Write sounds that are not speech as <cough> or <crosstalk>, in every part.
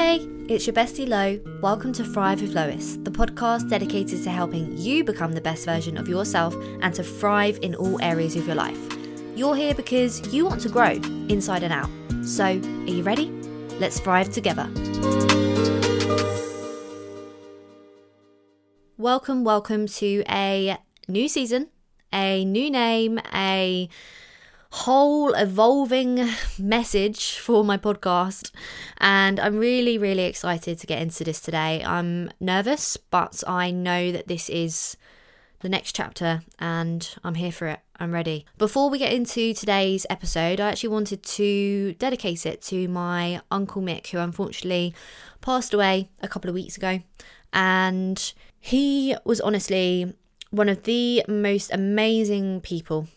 Hey, it's your bestie Lo. Welcome to Thrive with Lois, the podcast dedicated to helping you become the best version of yourself and to thrive in all areas of your life. You're here because you want to grow inside and out. So, are you ready? Let's thrive together. Welcome, welcome to a new season, a new name, a whole evolving message for my podcast. And I'm really, really excited to get into this today. I'm nervous, but I know that this is the next chapter and I'm here for it. I'm ready. Before we get into today's episode, I actually wanted to dedicate it to my Uncle Mick, who unfortunately passed away a couple of weeks ago. And he was honestly one of the most amazing people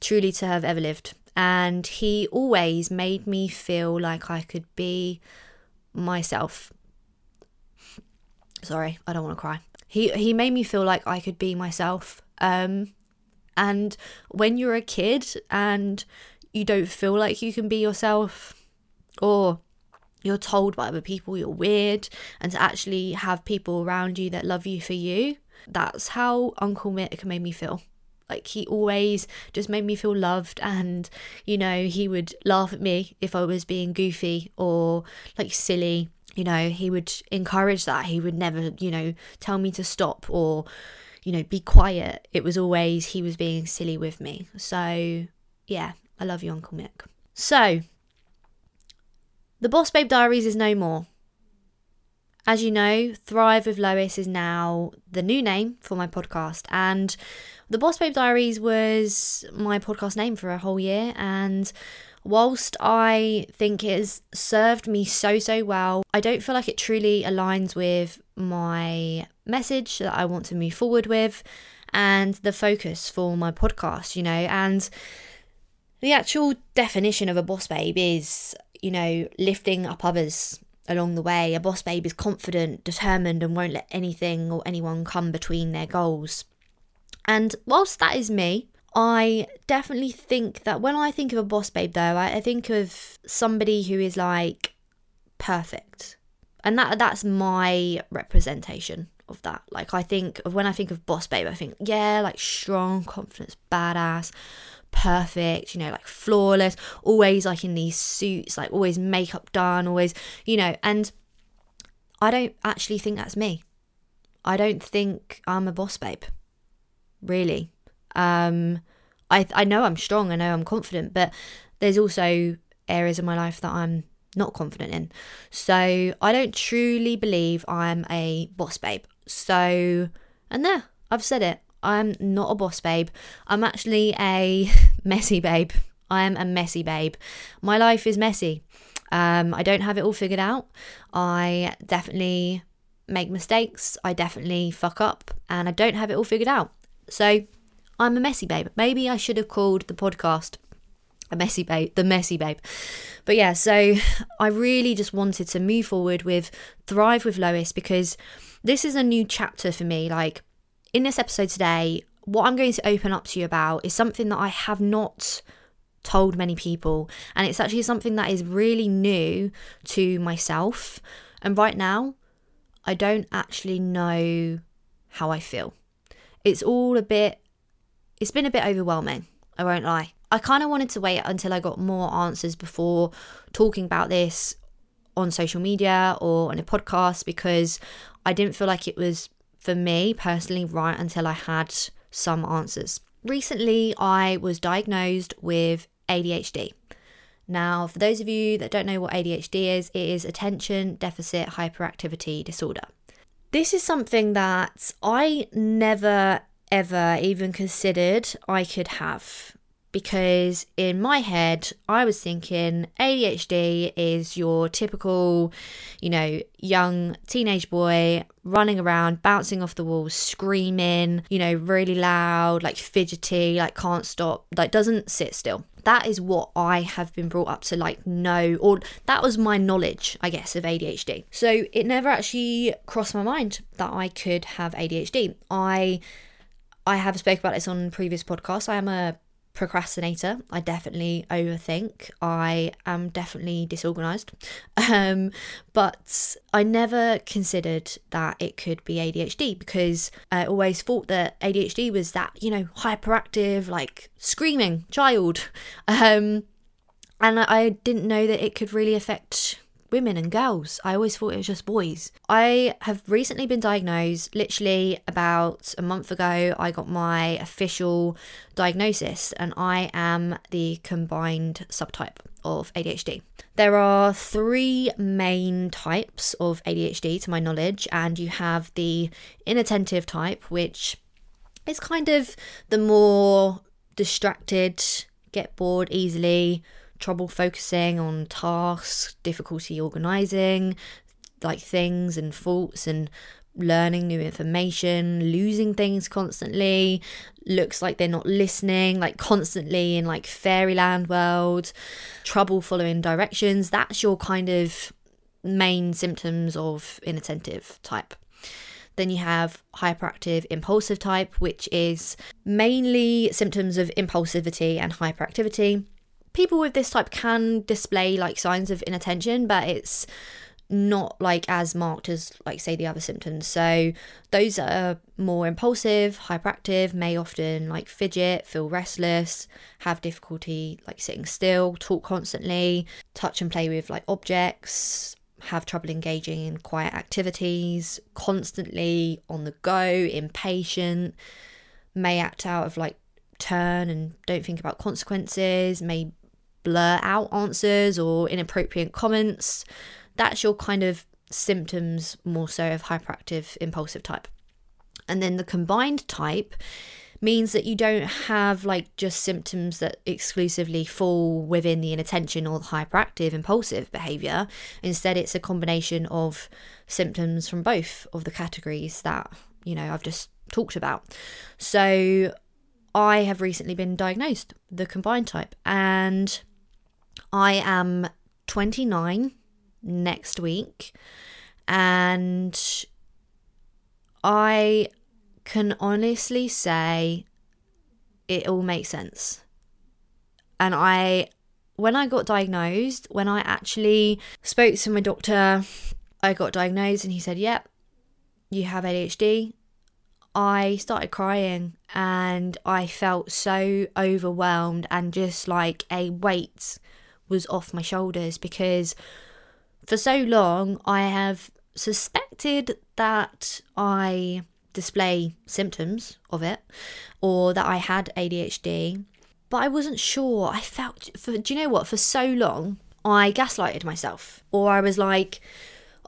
truly to have ever lived. And he always made me feel like I could be myself. Sorry, I don't want to cry. He he made me feel like I could be myself. Um and when you're a kid and you don't feel like you can be yourself or you're told by other people you're weird and to actually have people around you that love you for you, that's how Uncle Mick made me feel. Like he always just made me feel loved and you know, he would laugh at me if I was being goofy or like silly. You know, he would encourage that. He would never, you know, tell me to stop or you know, be quiet. It was always he was being silly with me. So, yeah, I love you Uncle Mick. So, the Boss Babe Diaries is no more. As you know, Thrive with Lois is now the new name for my podcast. And the Boss Babe Diaries was my podcast name for a whole year. And whilst I think it has served me so, so well, I don't feel like it truly aligns with my message that I want to move forward with and the focus for my podcast, you know. And the actual definition of a boss babe is, you know, lifting up others along the way. A boss babe is confident, determined, and won't let anything or anyone come between their goals. And whilst that is me, I definitely think that when I think of a boss babe, though, I, I think of somebody who is like perfect, and that that's my representation of that. Like I think of when I think of boss babe, I think yeah, like strong, confidence, badass, perfect, you know, like flawless, always like in these suits, like always makeup done, always, you know, and I don't actually think that's me. I don't think I'm a boss babe. Really. Um I I know I'm strong, I know I'm confident, but there's also areas of my life that I'm not confident in. So I don't truly believe I'm a boss babe. So and there, I've said it. I'm not a boss babe. I'm actually a <laughs> messy babe. I am a messy babe. My life is messy. Um, I don't have it all figured out. I definitely make mistakes. I definitely fuck up and I don't have it all figured out. So I'm a messy babe. Maybe I should have called the podcast a messy babe, the messy babe. But yeah, so <sighs> I really just wanted to move forward with Thrive with Lois because this is a new chapter for me. Like in this episode today, what I'm going to open up to you about is something that I have not told many people. And it's actually something that is really new to myself. And right now, I don't actually know how I feel. It's all a bit, it's been a bit overwhelming. I won't lie. I kind of wanted to wait until I got more answers before talking about this on social media or on a podcast because I didn't feel like it was for me personally right until I had some answers. Recently, I was diagnosed with ADHD. Now, for those of you that don't know what ADHD is, it is attention deficit hyperactivity disorder. This is something that I never ever even considered I could have because in my head, I was thinking ADHD is your typical, you know, young teenage boy running around, bouncing off the walls, screaming, you know, really loud, like fidgety, like can't stop, like doesn't sit still. That is what I have been brought up to like know, or that was my knowledge, I guess, of ADHD. So it never actually crossed my mind that I could have ADHD. I I have spoke about this on previous podcasts. I am a procrastinator. I definitely overthink. I am definitely disorganized. <laughs> Um, but I never considered that it could be ADHD because I always thought that ADHD was that, you know, hyperactive, like screaming child. <laughs> Um, and I didn't know that it could really affect women and girls. I always thought it was just boys. I have recently been diagnosed, literally about a month ago. I got my official diagnosis, and I am the combined subtype of ADHD. There are three main types of ADHD to my knowledge, and you have the inattentive type, which is kind of the more distracted, get bored easily, trouble focusing on tasks, difficulty organizing, like things and faults and learning new information, losing things constantly, looks like they're not listening, like constantly in like fairyland world, trouble following directions. That's your kind of main symptoms of inattentive type. Then you have hyperactive impulsive type, which is mainly symptoms of impulsivity and hyperactivity people with this type can display like signs of inattention, but it's not like as marked as like say the other symptoms. So those that are more impulsive hyperactive may often like fidget feel restless have difficulty like sitting still talk constantly touch and play with like objects have trouble engaging in quiet activities constantly on the go impatient may act out of like turn and don't think about consequences may blur out answers or inappropriate comments. That's your kind of symptoms more so of hyperactive impulsive type. And then the combined type means that you don't have like just symptoms that exclusively fall within the inattention or the hyperactive impulsive behavior. Instead, it's a combination of symptoms from both of the categories that, you know, I've just talked about. So I have recently been diagnosed the combined type and I am 29 next week, and I can honestly say it all makes sense. And I, when I got diagnosed, when I actually spoke to my doctor, I got diagnosed and he said, Yep, you have ADHD. I started crying and I felt so overwhelmed and just like a weight was off my shoulders because for so long I have suspected that I display symptoms of it or that I had ADHD, but I wasn't sure. I felt, for, do you know what? For so long, I gaslighted myself, or I was like,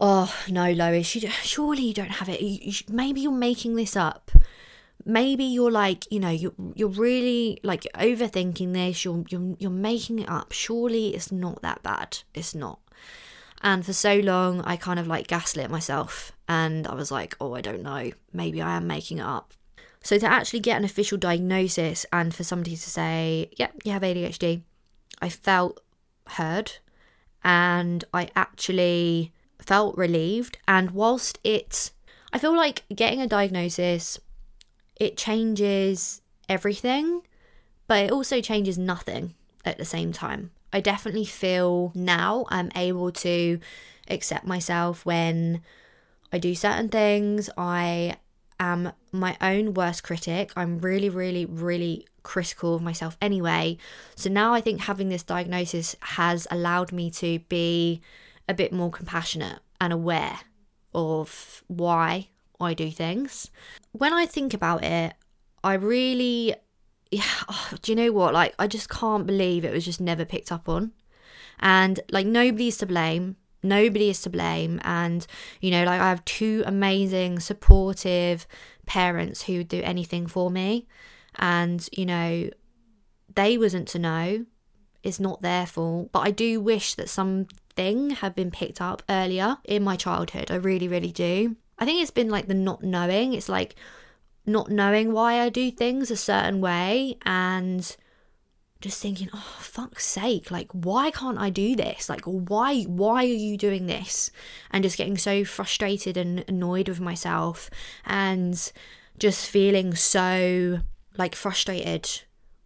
oh no, Lois, you, surely you don't have it. You, you, maybe you're making this up maybe you're like you know you're, you're really like overthinking this you're, you're you're making it up. Surely it's not that bad. It's not. And for so long i kind of like gaslit myself and i was like oh i don't know. Maybe i am making it up. So to actually get an official diagnosis and for somebody to say yep you have adhd i felt heard and i actually felt relieved. And whilst it's i feel like getting a diagnosis it changes everything, but it also changes nothing at the same time. I definitely feel now I'm able to accept myself when I do certain things. I am my own worst critic. I'm really, really, really critical of myself anyway. So now I think having this diagnosis has allowed me to be a bit more compassionate and aware of why I do things. When I think about it, I really, yeah, <sighs> oh, do you know what? Like, I just can't believe it was just never picked up on. And like, nobody's to blame. Nobody is to blame. And, you know, like, I have two amazing, supportive parents who would do anything for me. And, you know, they wasn't to know. It's not their fault. But I do wish that something had been picked up earlier in my childhood. I really, really do. I think it's been like the not knowing. It's like not knowing why I do things a certain way and just thinking, oh fuck's sake, like why can't I do this? Like why why are you doing this? And just getting so frustrated and annoyed with myself and just feeling so like frustrated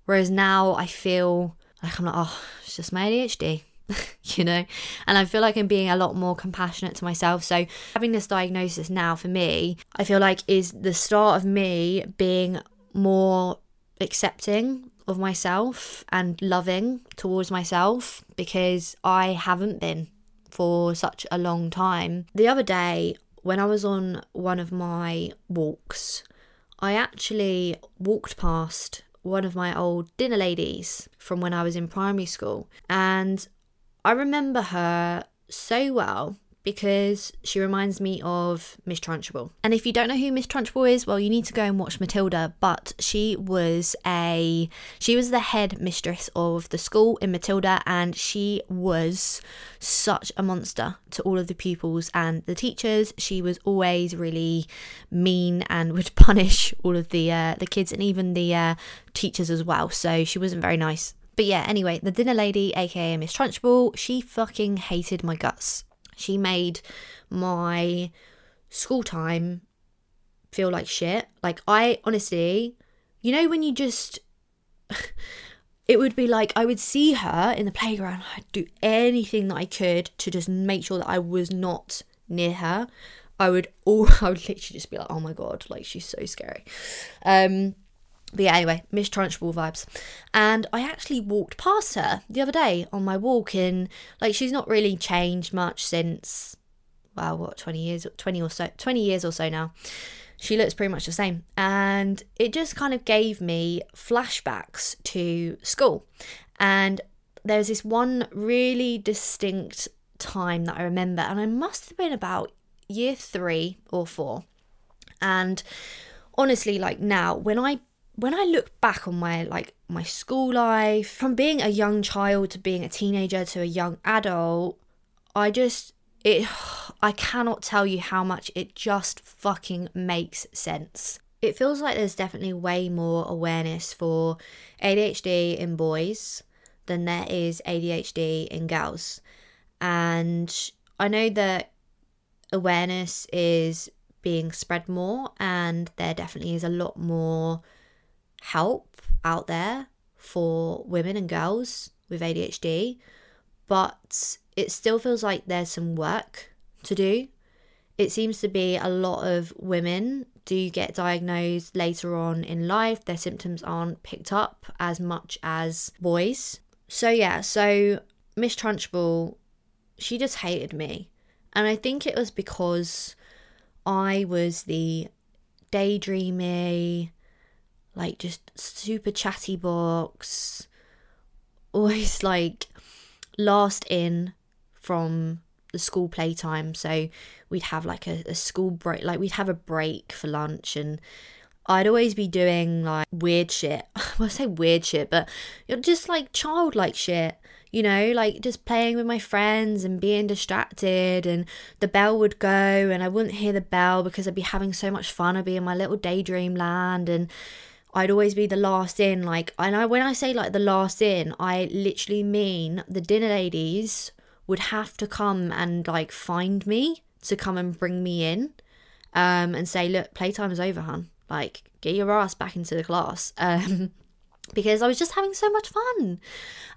Whereas now I feel like I'm like, oh, it's just my ADHD. <laughs> you know, and I feel like I'm being a lot more compassionate to myself. So, having this diagnosis now for me, I feel like is the start of me being more accepting of myself and loving towards myself because I haven't been for such a long time. The other day, when I was on one of my walks, I actually walked past one of my old dinner ladies from when I was in primary school, and I remember her so well because she reminds me of Miss Trunchbull. And if you don't know who Miss Trunchbull is, well, you need to go and watch Matilda. But she was a she was the head mistress of the school in Matilda, and she was such a monster to all of the pupils and the teachers. She was always really mean and would <laughs> punish all of the uh, the kids and even the uh, teachers as well. So she wasn't very nice. But yeah, anyway, the dinner lady, aka Miss Trunchbull, she fucking hated my guts. She made my school time feel like shit. Like, I honestly, you know, when you just. <laughs> it would be like I would see her in the playground. I'd do anything that I could to just make sure that I was not near her. I would all <laughs> I would literally just be like, oh my god, like she's so scary. Um but yeah, anyway, Miss Trunchbull vibes. And I actually walked past her the other day on my walk in like she's not really changed much since well, what, 20 years 20 or so 20 years or so now. She looks pretty much the same. And it just kind of gave me flashbacks to school. And there's this one really distinct time that I remember, and I must have been about year three or four. And honestly, like now, when I when I look back on my like my school life, from being a young child to being a teenager to a young adult, I just it <sighs> I cannot tell you how much it just fucking makes sense. It feels like there's definitely way more awareness for ADHD in boys than there is ADHD in girls. And I know that awareness is being spread more and there definitely is a lot more help out there for women and girls with ADHD, but it still feels like there's some work to do. It seems to be a lot of women do get diagnosed later on in life. Their symptoms aren't picked up as much as boys. So, yeah, so Miss Trunchbull, she just hated me. And I think it was because I was the daydreamy, like just super chatty box, always <laughs> like last in from the school playtime. So we'd have like a, a school break, like we'd have a break for lunch and I'd always be doing like weird shit. <laughs> I say weird shit, but just like childlike shit, you know, like just playing with my friends and being distracted. And the bell would go, and I wouldn't hear the bell because I'd be having so much fun. I'd be in my little daydream land, and I'd always be the last in. Like, and I when I say like the last in, I literally mean the dinner ladies would have to come and like find me to come and bring me in, um, and say, look, playtime is over, hun. Like, get your ass back into the class. <laughs> Um, because I was just having so much fun.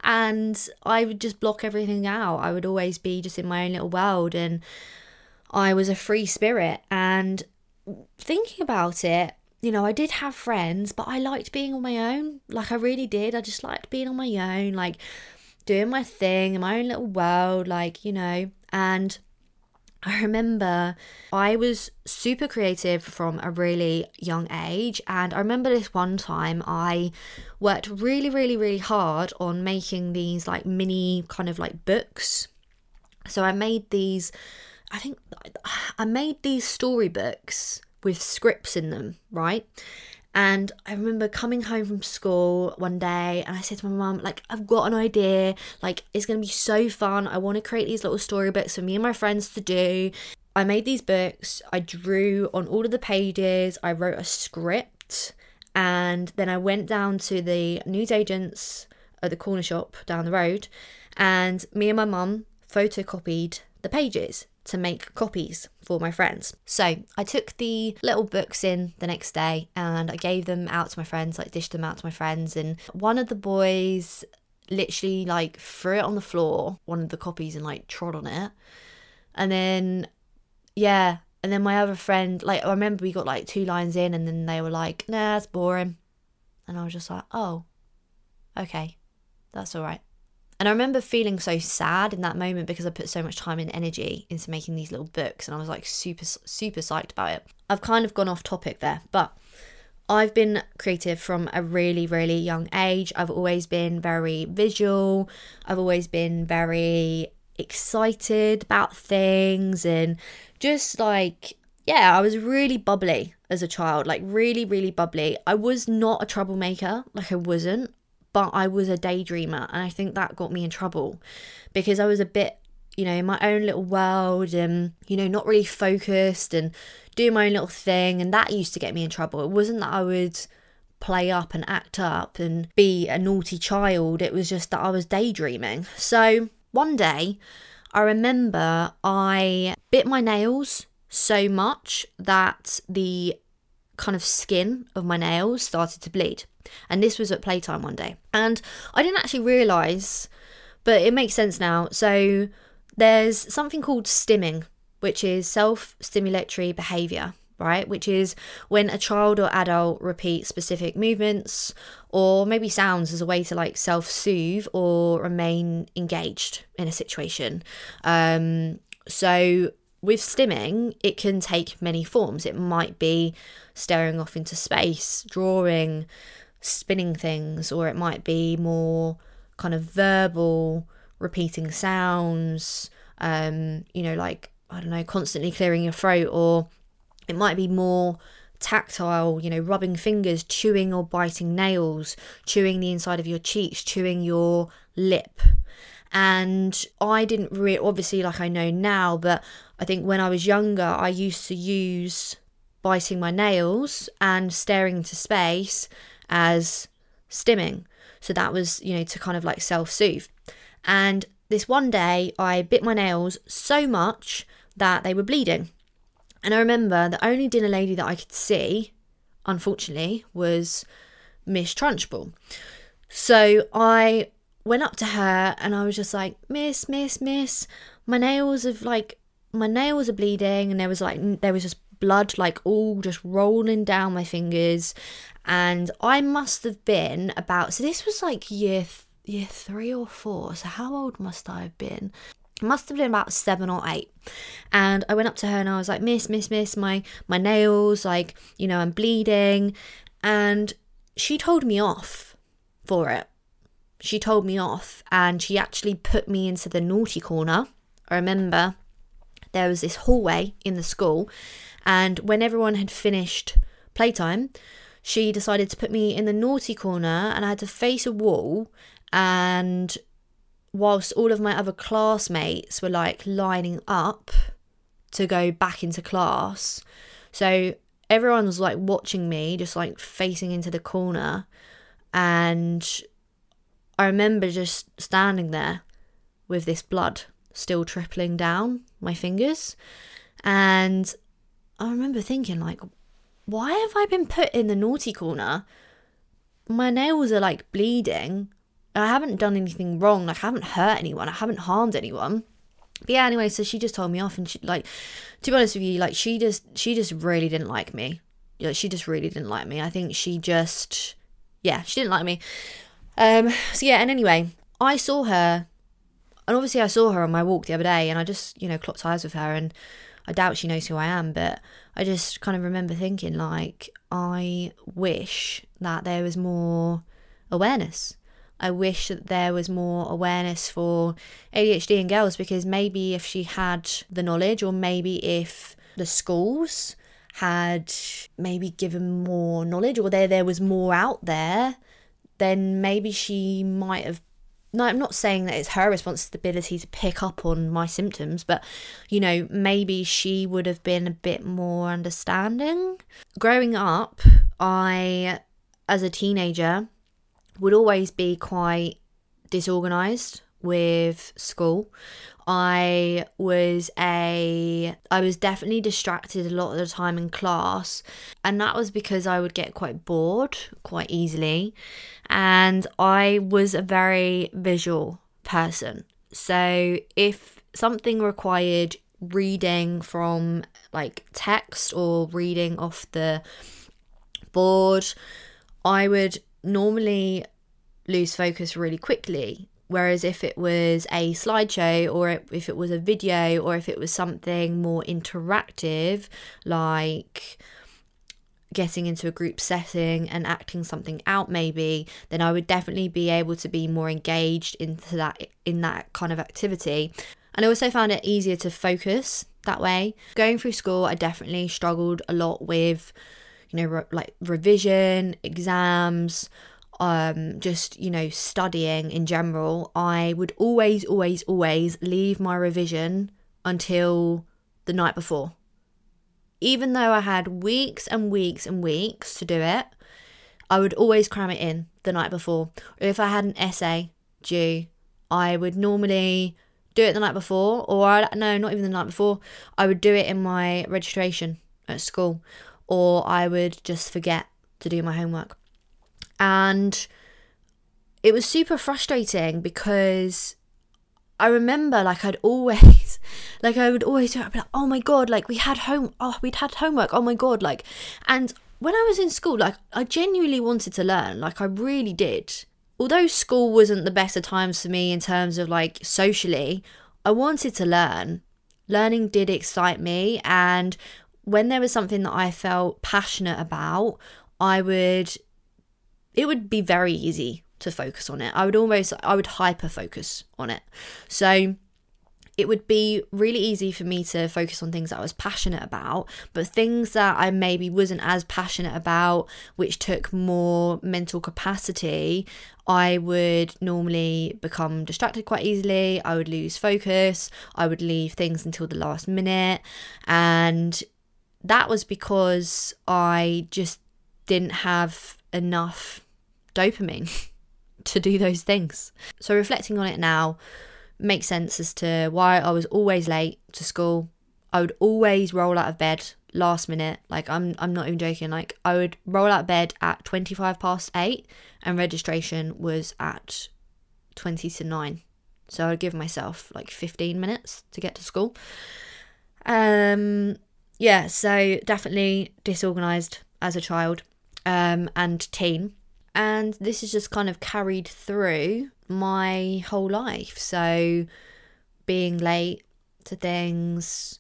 And I would just block everything out. I would always be just in my own little world and I was a free spirit. And thinking about it, you know, I did have friends, but I liked being on my own. Like, I really did. I just liked being on my own, like doing my thing in my own little world, like, you know. And I remember I was super creative from a really young age. And I remember this one time I worked really, really, really hard on making these like mini kind of like books. So I made these, I think I made these storybooks with scripts in them, right? And I remember coming home from school one day and I said to my mum, like, I've got an idea. Like, it's going to be so fun. I want to create these little storybooks for me and my friends to do. I made these books. I drew on all of the pages. I wrote a script. And then I went down to the newsagents at the corner shop down the road. And me and my mum photocopied the pages to make copies for my friends. So I took the little books in the next day and I gave them out to my friends, like dished them out to my friends. And one of the boys literally like threw it on the floor, one of the copies, and like trod on it. And then, yeah. And then my other friend, like, I remember we got like two lines in and then they were like, nah, that's boring. And I was just like, oh, okay, that's all right. And I remember feeling so sad in that moment because I put so much time and energy into making these little books and I was like super, super psyched about it. I've kind of gone off topic there, but I've been creative from a really, really young age. I've always been very visual, I've always been very excited about things and just like yeah, I was really bubbly as a child, like really, really bubbly. I was not a troublemaker, like I wasn't but I was a daydreamer. And I think that got me in trouble because I was a bit, you know, in my own little world and, you know, not really focused and doing my own little thing. And that used to get me in trouble. It wasn't that I would play up and act up and be a naughty child, it was just that I was daydreaming. So one day, I remember I bit my nails so much that the kind of skin of my nails started to bleed. And this was at playtime one day. And I didn't actually realise, but it makes sense now. So there's something called stimming, which is self stimulatory behaviour, right? Which is when a child or adult repeats specific movements or maybe sounds as a way to like self soothe or remain engaged in a situation. Um, so with stimming, it can take many forms. It might be staring off into space, drawing, spinning things, or it might be more kind of verbal, repeating sounds, um, you know, like, I don't know, constantly clearing your throat, or it might be more tactile, you know, rubbing fingers, chewing or biting nails, chewing the inside of your cheeks, chewing your lip. And I didn't really, obviously, like I know now, but I think when I was younger, I used to use biting my nails and staring into space as stimming. So that was, you know, to kind of like self soothe. And this one day, I bit my nails so much that they were bleeding. And I remember the only dinner lady that I could see, unfortunately, was Miss Trunchbull. So I went up to her and I was just like, Miss, Miss, Miss, my nails have like, my nails are bleeding. And there was like, there was just blood like all just rolling down my fingers and I must have been about so this was like year th- year 3 or 4 so how old must I have been? Must have been about seven or eight. And i went up to her and i was like miss miss miss my my nails like you know i'm bleeding. And she told me off for it. She told me off and she actually put me into the naughty corner. I remember there was this hallway in the school and when everyone had finished playtime, she decided to put me in the naughty corner and I had to face a wall. And whilst all of my other classmates were like lining up to go back into class, so everyone was like watching me, just like facing into the corner. And I remember just standing there with this blood still trickling down my fingers. And I remember thinking, like, why have I been put in the naughty corner? My nails are like bleeding. I haven't done anything wrong. Like, I haven't hurt anyone. I haven't harmed anyone. But yeah, anyway, so she just told me off, and she like, to be honest with you, like she just she just really didn't like me. Yeah, she just really didn't like me. I think she just, yeah, she didn't like me. Um. So yeah, and anyway, I saw her, and obviously I saw her on my walk the other day, and I just you know clocked eyes with her, and I doubt she knows who I am, but I just kind of remember thinking, like, I wish that there was more awareness. I wish that there was more awareness for ADHD in girls because maybe if she had the knowledge, or maybe if the schools had maybe given more knowledge, or there there was more out there, then maybe she might have no, I'm not saying that it's her responsibility to pick up on my symptoms, but you know, maybe she would have been a bit more understanding. Growing up, I, as a teenager, would always be quite disorganized with school. I was a I was definitely distracted a lot of the time in class and that was because I would get quite bored quite easily and I was a very visual person. So if something required reading from like text or reading off the board, I would normally lose focus really quickly. Whereas if it was a slideshow or if it was a video or if it was something more interactive, like getting into a group setting and acting something out maybe then i would definitely be able to be more engaged into that in that kind of activity. And i also found it easier to focus that way. Going through school i definitely struggled a lot with you know, re- like revision, exams, um, just, you know, studying in general, I would always, always, always leave my revision until the night before. Even though I had weeks and weeks and weeks to do it, I would always cram it in the night before. Or if I had an essay due, I would normally do it the night before, or I, no, not even the night before. I would do it in my registration at school, or I would just forget to do my homework. And it was super frustrating because I remember like I'd always <laughs> like I would always I'd be like, oh my god, like we had home oh we'd had homework, oh my god, like and when I was in school, like I genuinely wanted to learn, like I really did. Although school wasn't the best of times for me in terms of like socially, I wanted to learn. Learning did excite me and when there was something that I felt passionate about, I would, it would be very easy to focus on it. I would almost, I would hyper focus on it. So it would be really easy for me to focus on things that I was passionate about, but things that I maybe wasn't as passionate about, which took more mental capacity, I would normally become distracted quite easily. I would lose focus. I would leave things until the last minute. And that was because I just didn't have enough dopamine <laughs> to do those things. So reflecting on it now makes sense as to why I was always late to school. I would always roll out of bed last minute. Like I'm I'm not even joking. Like I would roll out of bed at 25 past 8 and registration was at 20 to 9. So I'd give myself like 15 minutes to get to school. Um yeah, so definitely disorganized as a child um, and teen. And this is just kind of carried through my whole life. So being late to things,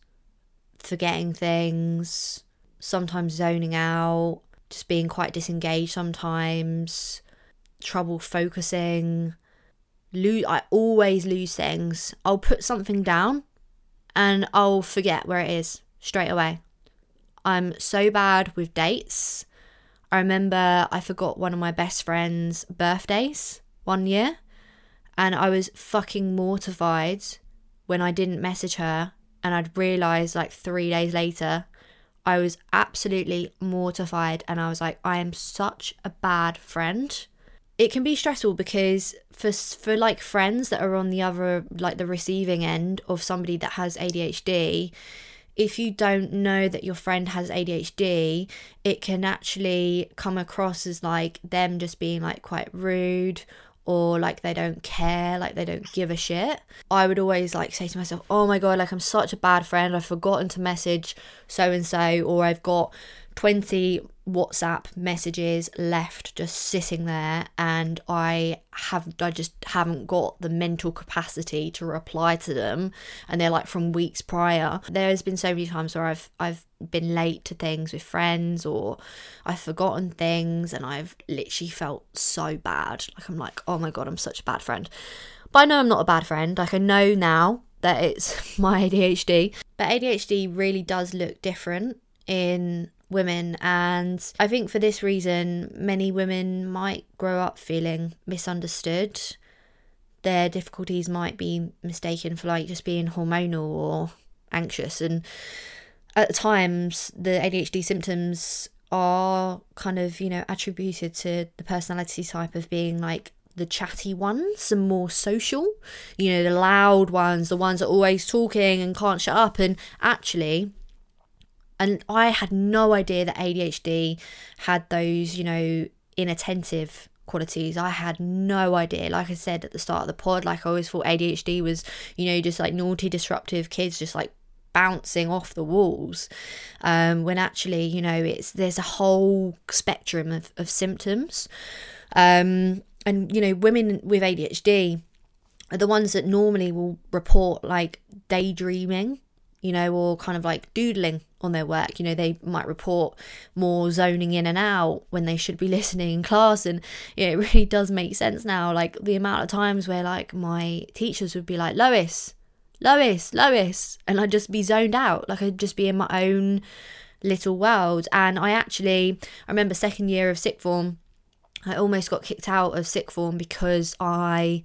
forgetting things, sometimes zoning out, just being quite disengaged sometimes, trouble focusing. Lo- I always lose things. I'll put something down and I'll forget where it is straight away. I'm so bad with dates. I remember I forgot one of my best friend's birthdays one year, and I was fucking mortified when I didn't message her, and I'd realised like three days later. I was absolutely mortified, and I was like, I am such a bad friend. It can be stressful because for for like friends that are on the other like the receiving end of somebody that has ADHD, if you don't know that your friend has ADHD, it can actually come across as like them just being like quite rude or like they don't care, like they don't give a shit. I would always like say to myself, "Oh my god, like I'm such a bad friend. I've forgotten to message so and so or I've got 20 WhatsApp messages left just sitting there and I have I just haven't got the mental capacity to reply to them and they're like from weeks prior. There's been so many times where I've I've been late to things with friends or I've forgotten things and I've literally felt so bad. Like I'm like, "Oh my god, I'm such a bad friend." But I know I'm not a bad friend. Like I know now that it's <laughs> my ADHD. But ADHD really does look different in women. And I think for this reason, many women might grow up feeling misunderstood. Their difficulties might be mistaken for like just being hormonal or anxious. And at times, the ADHD symptoms are kind of, you know, attributed to the personality type of being like the chatty ones, the more social, you know, the loud ones, the ones that are always talking and can't shut up. And actually, and I had no idea that ADHD had those, you know, inattentive qualities. I had no idea. Like I said at the start of the pod, like I always thought ADHD was, you know, just like naughty, disruptive kids just like bouncing off the walls um, when actually you know it's there's a whole spectrum of, of symptoms um, and you know women with adhd are the ones that normally will report like daydreaming you know or kind of like doodling on their work you know they might report more zoning in and out when they should be <laughs> listening in class and you know, it really does make sense now like the amount of times where like my teachers would be like lois Lois, Lois, and I'd just be zoned out. Like I'd just be in my own little world. And I actually, I remember second year of sixth form, I almost got kicked out of sixth form because I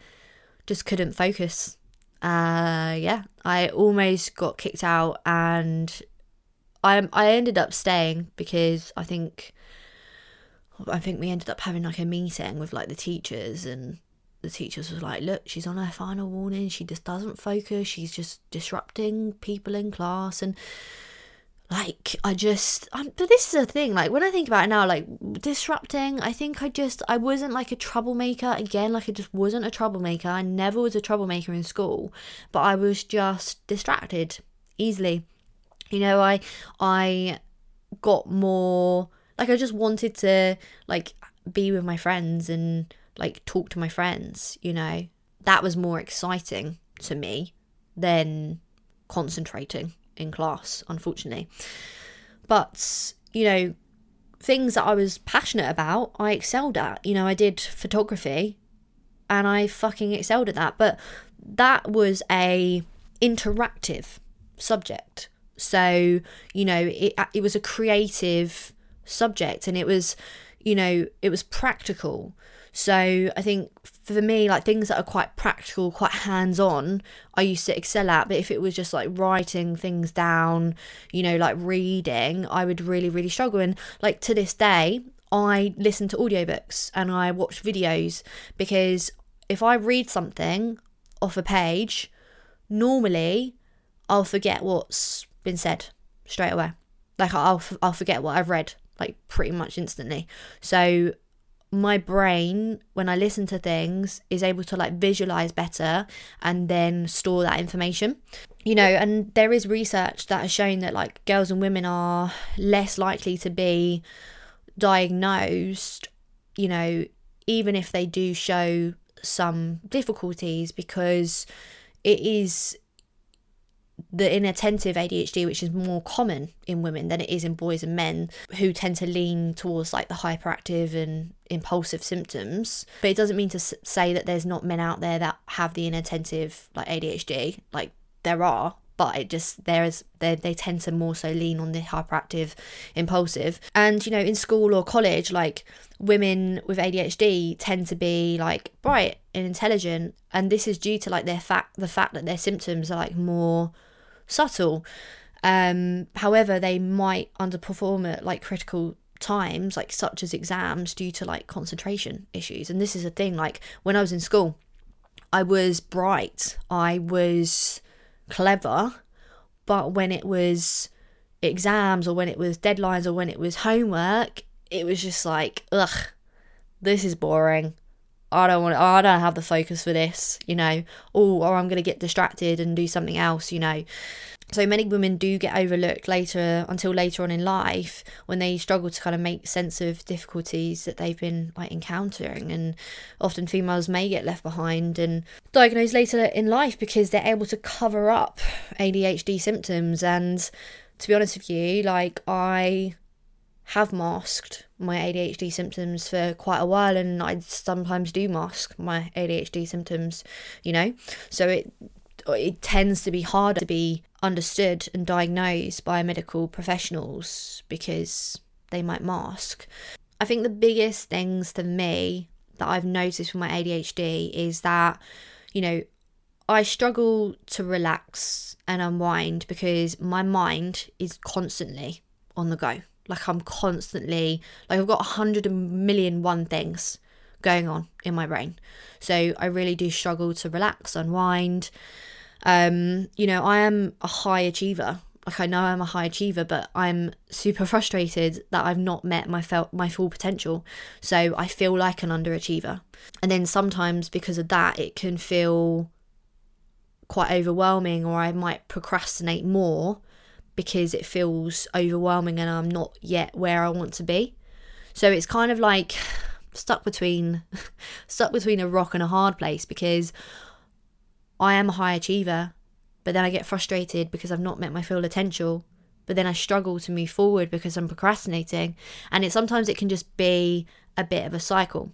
just couldn't focus. Uh, yeah, I almost got kicked out, and I I ended up staying because I think I think we ended up having like a meeting with like the teachers and the teachers was like, look, she's on her final warning. She just doesn't focus. She's just disrupting people in class. And like, I just, I'm, but this is a thing. Like, when I think about it now, like, disrupting, I think I just, I wasn't like a troublemaker. Again, like, I just wasn't a troublemaker. I never was a troublemaker in school, but I was just distracted easily. You know, I, I got more, like, I just wanted to, like, be with my friends and, like talk to my friends, you know. That was more exciting to me than concentrating in class, unfortunately. But, you know, things that I was passionate about, I excelled at. You know, I did photography and I fucking excelled at that. But that was a interactive subject. So, you know, it uh, it was a creative subject and it was, you know, it was practical. So I think for me, like things that are quite practical, quite hands on, I used to excel at. But if it was just like writing things down, you know, like reading, I would really, really struggle. And like to this day, I listen to audiobooks and I watch videos because if I read something off a page, normally I'll forget what's been said straight away. Like I'll I'll forget what I've read like pretty much instantly. So my brain when i listen to things is able to like visualize better and then store that information. You know and there is research that has shown that like girls and women are less likely to be diagnosed you know even if they do show some difficulties because it is the inattentive ADHD, which is more common in women than it is in boys and men, who tend to lean towards like the hyperactive and impulsive symptoms. But it doesn't mean to say that there's not men out there that have the inattentive like ADHD. Like there are, but it just there is they they tend to more so lean on the hyperactive, impulsive. And you know, in school or college, like women with ADHD tend to be like bright and intelligent, and this is due to like their fact the fact that their symptoms are like more subtle. Um, however, they might underperform at like critical times, like such as exams, due to like concentration issues. And this is a thing, like when I was in school, I was bright, I was clever, but when it was exams or when it was deadlines or when it was homework, it was just like, ugh, this is boring. I don't want. To, I don't have the focus for this, you know. Or, or I'm going to get distracted and do something else, you know. So many women do get overlooked later until later on in life when they struggle to kind of make sense of difficulties that they've been like encountering and often females may get left behind and diagnosed later in life because they're able to cover up ADHD symptoms and to be honest with you like I have masked my ADHD symptoms for quite a while and I sometimes do mask my ADHD symptoms, you know. So it it tends to be harder to be understood and diagnosed by medical professionals because they might mask. I think the biggest things for me that I've noticed with my ADHD is that, you know, I struggle to relax and unwind because my mind is constantly on the go. Like I'm constantly like I've got a hundred million one things going on in my brain. So I really do struggle to relax, unwind. Um, you know, I am a high achiever. Like I know I'm a high achiever, but I'm super frustrated that I've not met my felt my full potential. So I feel like an underachiever. And then sometimes because of that, it can feel quite overwhelming or I might procrastinate more because it feels overwhelming and I'm not yet where I want to be. So it's kind of like stuck between <laughs> stuck between a rock and a hard place because I am a high achiever, but then I get frustrated because I've not met my full potential. But then I struggle to move forward because I'm procrastinating. And it sometimes it can just be a bit of a cycle.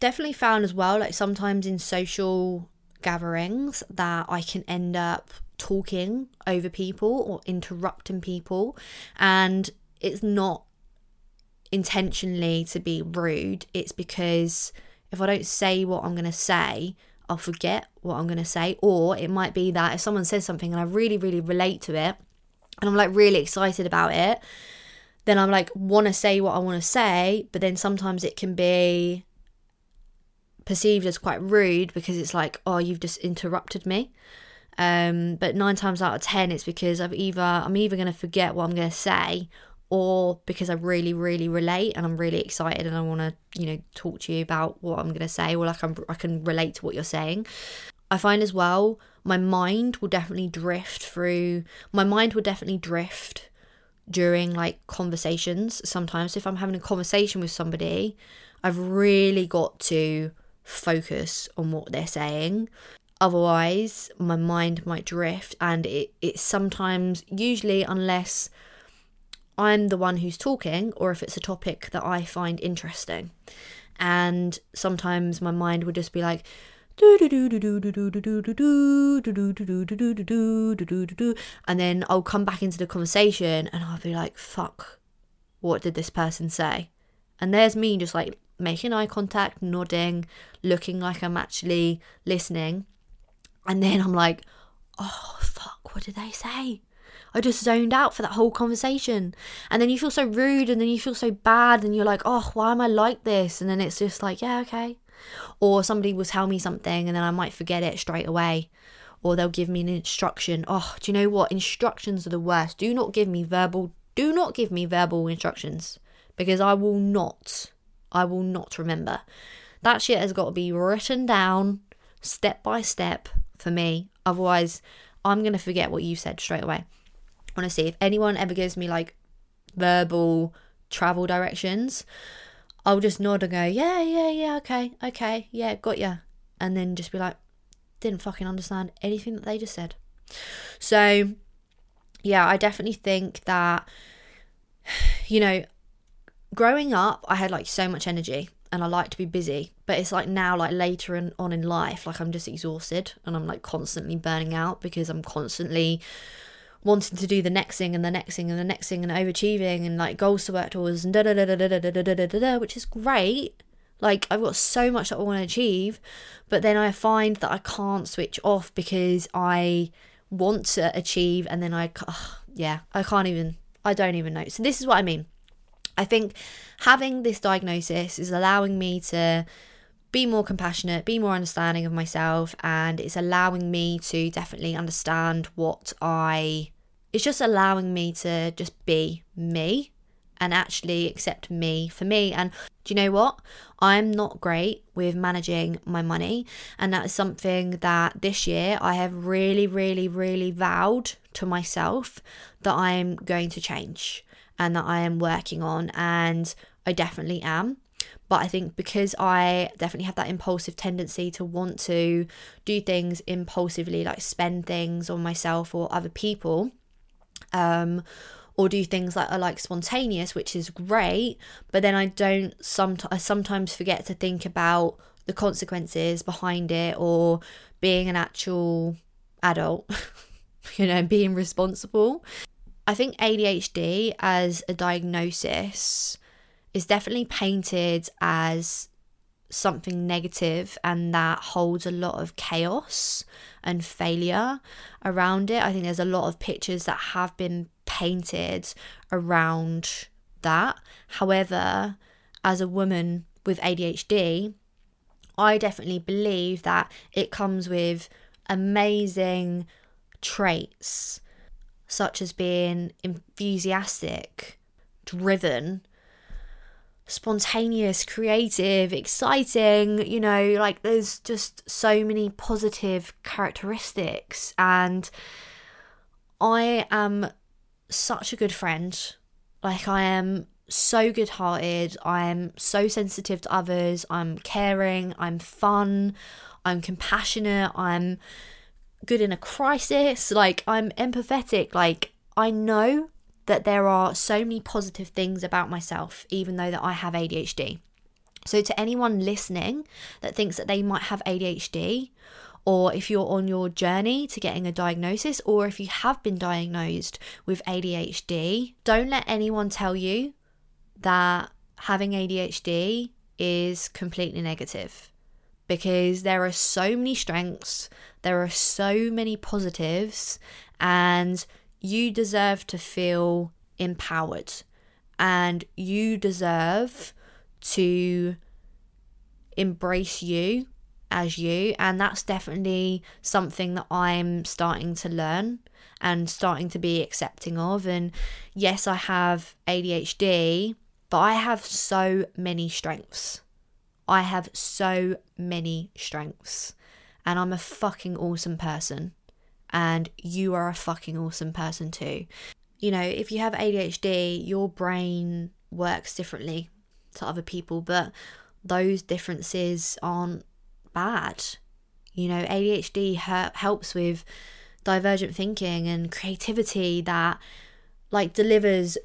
Definitely found as well, like sometimes in social gatherings that I can end up talking over people or interrupting people. And it's not intentionally to be rude, it's because if I don't say what I'm going to say, I'll forget what I'm going to say. Or it might be that if someone says something and I really, really relate to it and I'm like really excited about it, then I'm like, want to say what I want to say. But then sometimes it can be perceived as quite rude because it's like, oh, you've just interrupted me. Um, but nine times out of ten, it's because I've either I'm either going to forget what I'm going to say, or because I really, really relate and I'm really excited and I want to, you know, talk to you about what I'm going to say, or like I'm, I can relate to what you're saying. I find as well, my mind will definitely drift through. My mind will definitely drift during like conversations. Sometimes, if I'm having a conversation with somebody, I've really got to focus on what they're saying. Otherwise, my mind might drift, and it, it sometimes, usually, unless I'm the one who's talking, or if it's a topic that I find interesting. And sometimes my mind would just be like, and then I'll come back into the conversation and I'll be like, fuck, what did this person say? And there's me just like making eye contact, nodding, looking like I'm actually listening. And then I'm like, oh, fuck, what did they say? I just zoned out for that whole conversation. And then you feel so rude and then you feel so bad and you're like, oh, why am I like this? And then it's just like, yeah, okay. Or somebody will tell me something and then I might forget it straight away. Or they'll give me an instruction. Oh, do you know what? Instructions are the worst. Do not give me verbal, do not give me verbal instructions because I will not I will not remember. That shit has got to be written down step by step for me. Otherwise, I'm going to forget what you said straight away. Honestly, if anyone ever gives me like verbal travel directions, I'll just nod and go, yeah, yeah, yeah, okay, okay, yeah, got ya. And then just be like, didn't fucking understand anything that they just said. So, yeah, I definitely think that, you know, growing up, I had like so much energy and I like to be busy. But it's like now, like later in, on in life, like I'm just exhausted and I'm like constantly burning out because I'm constantly wanting to do the next thing and the next thing and the next thing and overachieving and like goals to work towards and da da da da da da da da da da, which is great. Like I've got so much that I want to achieve, but then I find that I can't switch off because I want to achieve and then I, yeah, I can't even, I don't even know. So this is what I mean I think having this diagnosis is allowing me to be more compassionate, be more understanding of myself, and it's allowing me to definitely understand what I. It's just allowing me to just be me and actually accept me for me. And do you know what? I'm not great with managing my money. And that is something that this year I have really, really, really vowed to myself that I'm going to change and that I am working on, and I definitely am. But I think because I definitely have that impulsive tendency to want to do things impulsively, like spend things on myself or other people, um, or do things that are like spontaneous, which is great. But then I don't. Some I sometimes forget to think about the consequences behind it or being an actual adult. <laughs> you know, being responsible. I think ADHD as a diagnosis is definitely painted as something negative and that holds a lot of chaos and failure around it. I think there's a lot of pictures that have been painted around that. However, as a woman with ADHD, I definitely believe that it comes with amazing traits, such as being enthusiastic, driven, spontaneous, creative, exciting. You know, like there's just so many positive characteristics. And I am such a good friend. Like, I am so good hearted. I'm so sensitive to others. I'm caring. I'm fun. I'm compassionate. I'm good in a crisis. Like, I'm empathetic. Like, I know that there are so many positive things about myself, even though that I have ADHD. So, to anyone listening that thinks that they might have ADHD, or if you're on your journey to getting a diagnosis, or if you have been diagnosed with ADHD, don't let anyone tell you that having ADHD is completely negative because there are so many strengths, there are so many positives, and you deserve to feel empowered and you deserve to embrace you as you. And that's definitely something that I'm starting to learn and starting to be accepting of. And yes, I have ADHD, but I have so many strengths. I have so many strengths. And I'm a fucking awesome person. And you are a fucking awesome person too. You know, if you have ADHD, your brain works differently to other people, but those differences aren't bad. You know, ADHD helps with divergent thinking and creativity that like delivers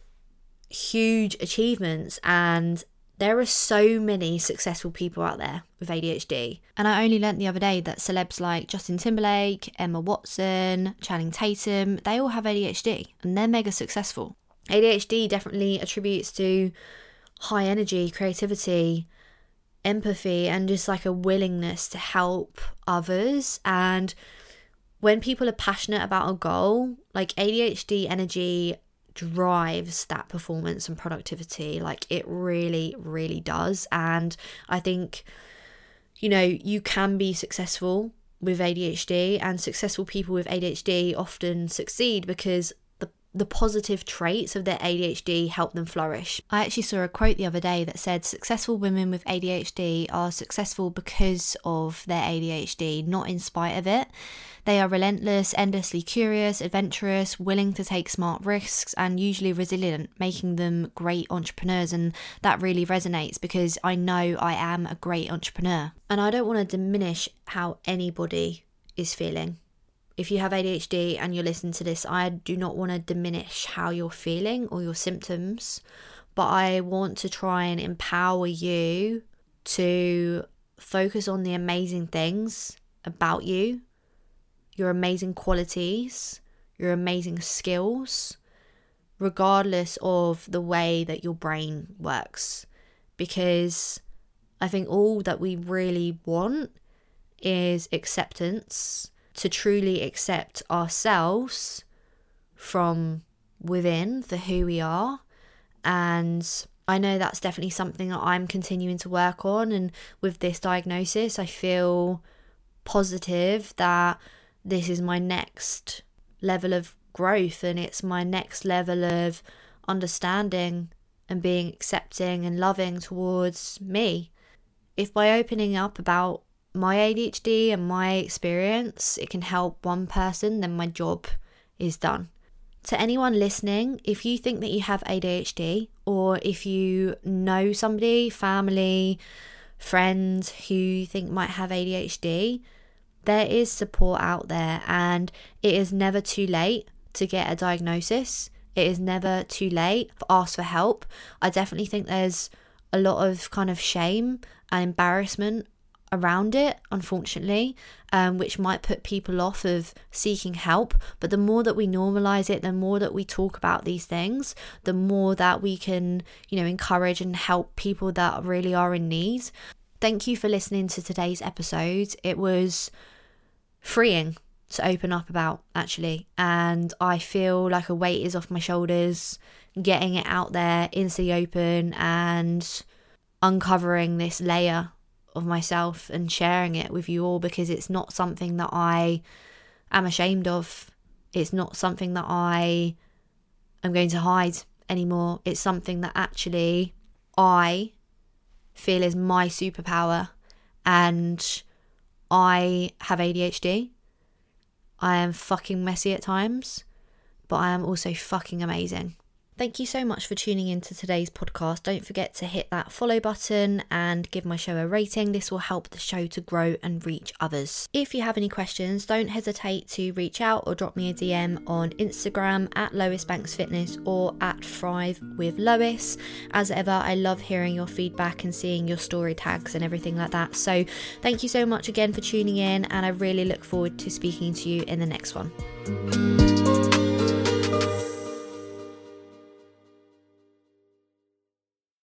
huge achievements and there are so many successful people out there with ADHD. And I only learnt the other day that celebs like Justin Timberlake, Emma Watson, Channing Tatum, they all have ADHD and they're mega successful. ADHD definitely attributes to high energy, creativity, empathy, and just like a willingness to help others. And when people are passionate about a goal, like ADHD energy drives that performance and productivity. Like it really, really does. And I think, you know, you can be successful with ADHD, and successful people with ADHD often succeed because the positive traits of their ADHD help them flourish. I actually saw a quote the other day that said successful women with ADHD are successful because of their ADHD, not in spite of it. They are relentless, endlessly curious, adventurous, willing to take smart risks, and usually resilient, making them great entrepreneurs. And that really resonates because I know I am a great entrepreneur. And I don't want to diminish how anybody is feeling if you have ADHD and you're listening to this, I do not want to diminish how you're feeling or your symptoms, but I want to try and empower you to focus on the amazing things about you, your amazing qualities, your amazing skills, regardless of the way that your brain works. Because I think all that we really want is acceptance to truly accept ourselves from within for who we are. And I know that's definitely something that I'm continuing to work on. And with this diagnosis, I feel positive that this is my next level of growth and it's my next level of understanding and being accepting and loving towards me. If by opening up about my ADHD and my experience, it can help one person, then my job is done. To anyone listening, if you think that you have ADHD or if you know somebody, family, friends who think might have ADHD, there is support out there and it is never too late to get a diagnosis. It is never too late to ask for help. I definitely think there's a lot of kind of shame and embarrassment around it, unfortunately, um, which might put people off of seeking help. But the more that we normalize it, the more that we talk about these things, the more that we can, you know, encourage and help people that really are in need. Thank you for listening to today's episode. It was freeing to open up about, actually. And I feel like a weight is off my shoulders, getting it out there into the open and uncovering this layer of myself and sharing it with you all because it's not something that I am ashamed of. It's not something that I am going to hide anymore. It's something that actually I feel is my superpower. And I have ADHD. I am fucking messy at times, but I am also fucking amazing. Thank you so much for tuning into today's podcast. Don't forget to hit that follow button and give my show a rating. This will help the show to grow and reach others. If you have any questions, don't hesitate to reach out or drop me a DM on Instagram at Lois Banks Fitness or at Thrive with Lois. As ever, I love hearing your feedback and seeing your story tags and everything like that. So, thank you so much again for tuning in, and I really look forward to speaking to you in the next one.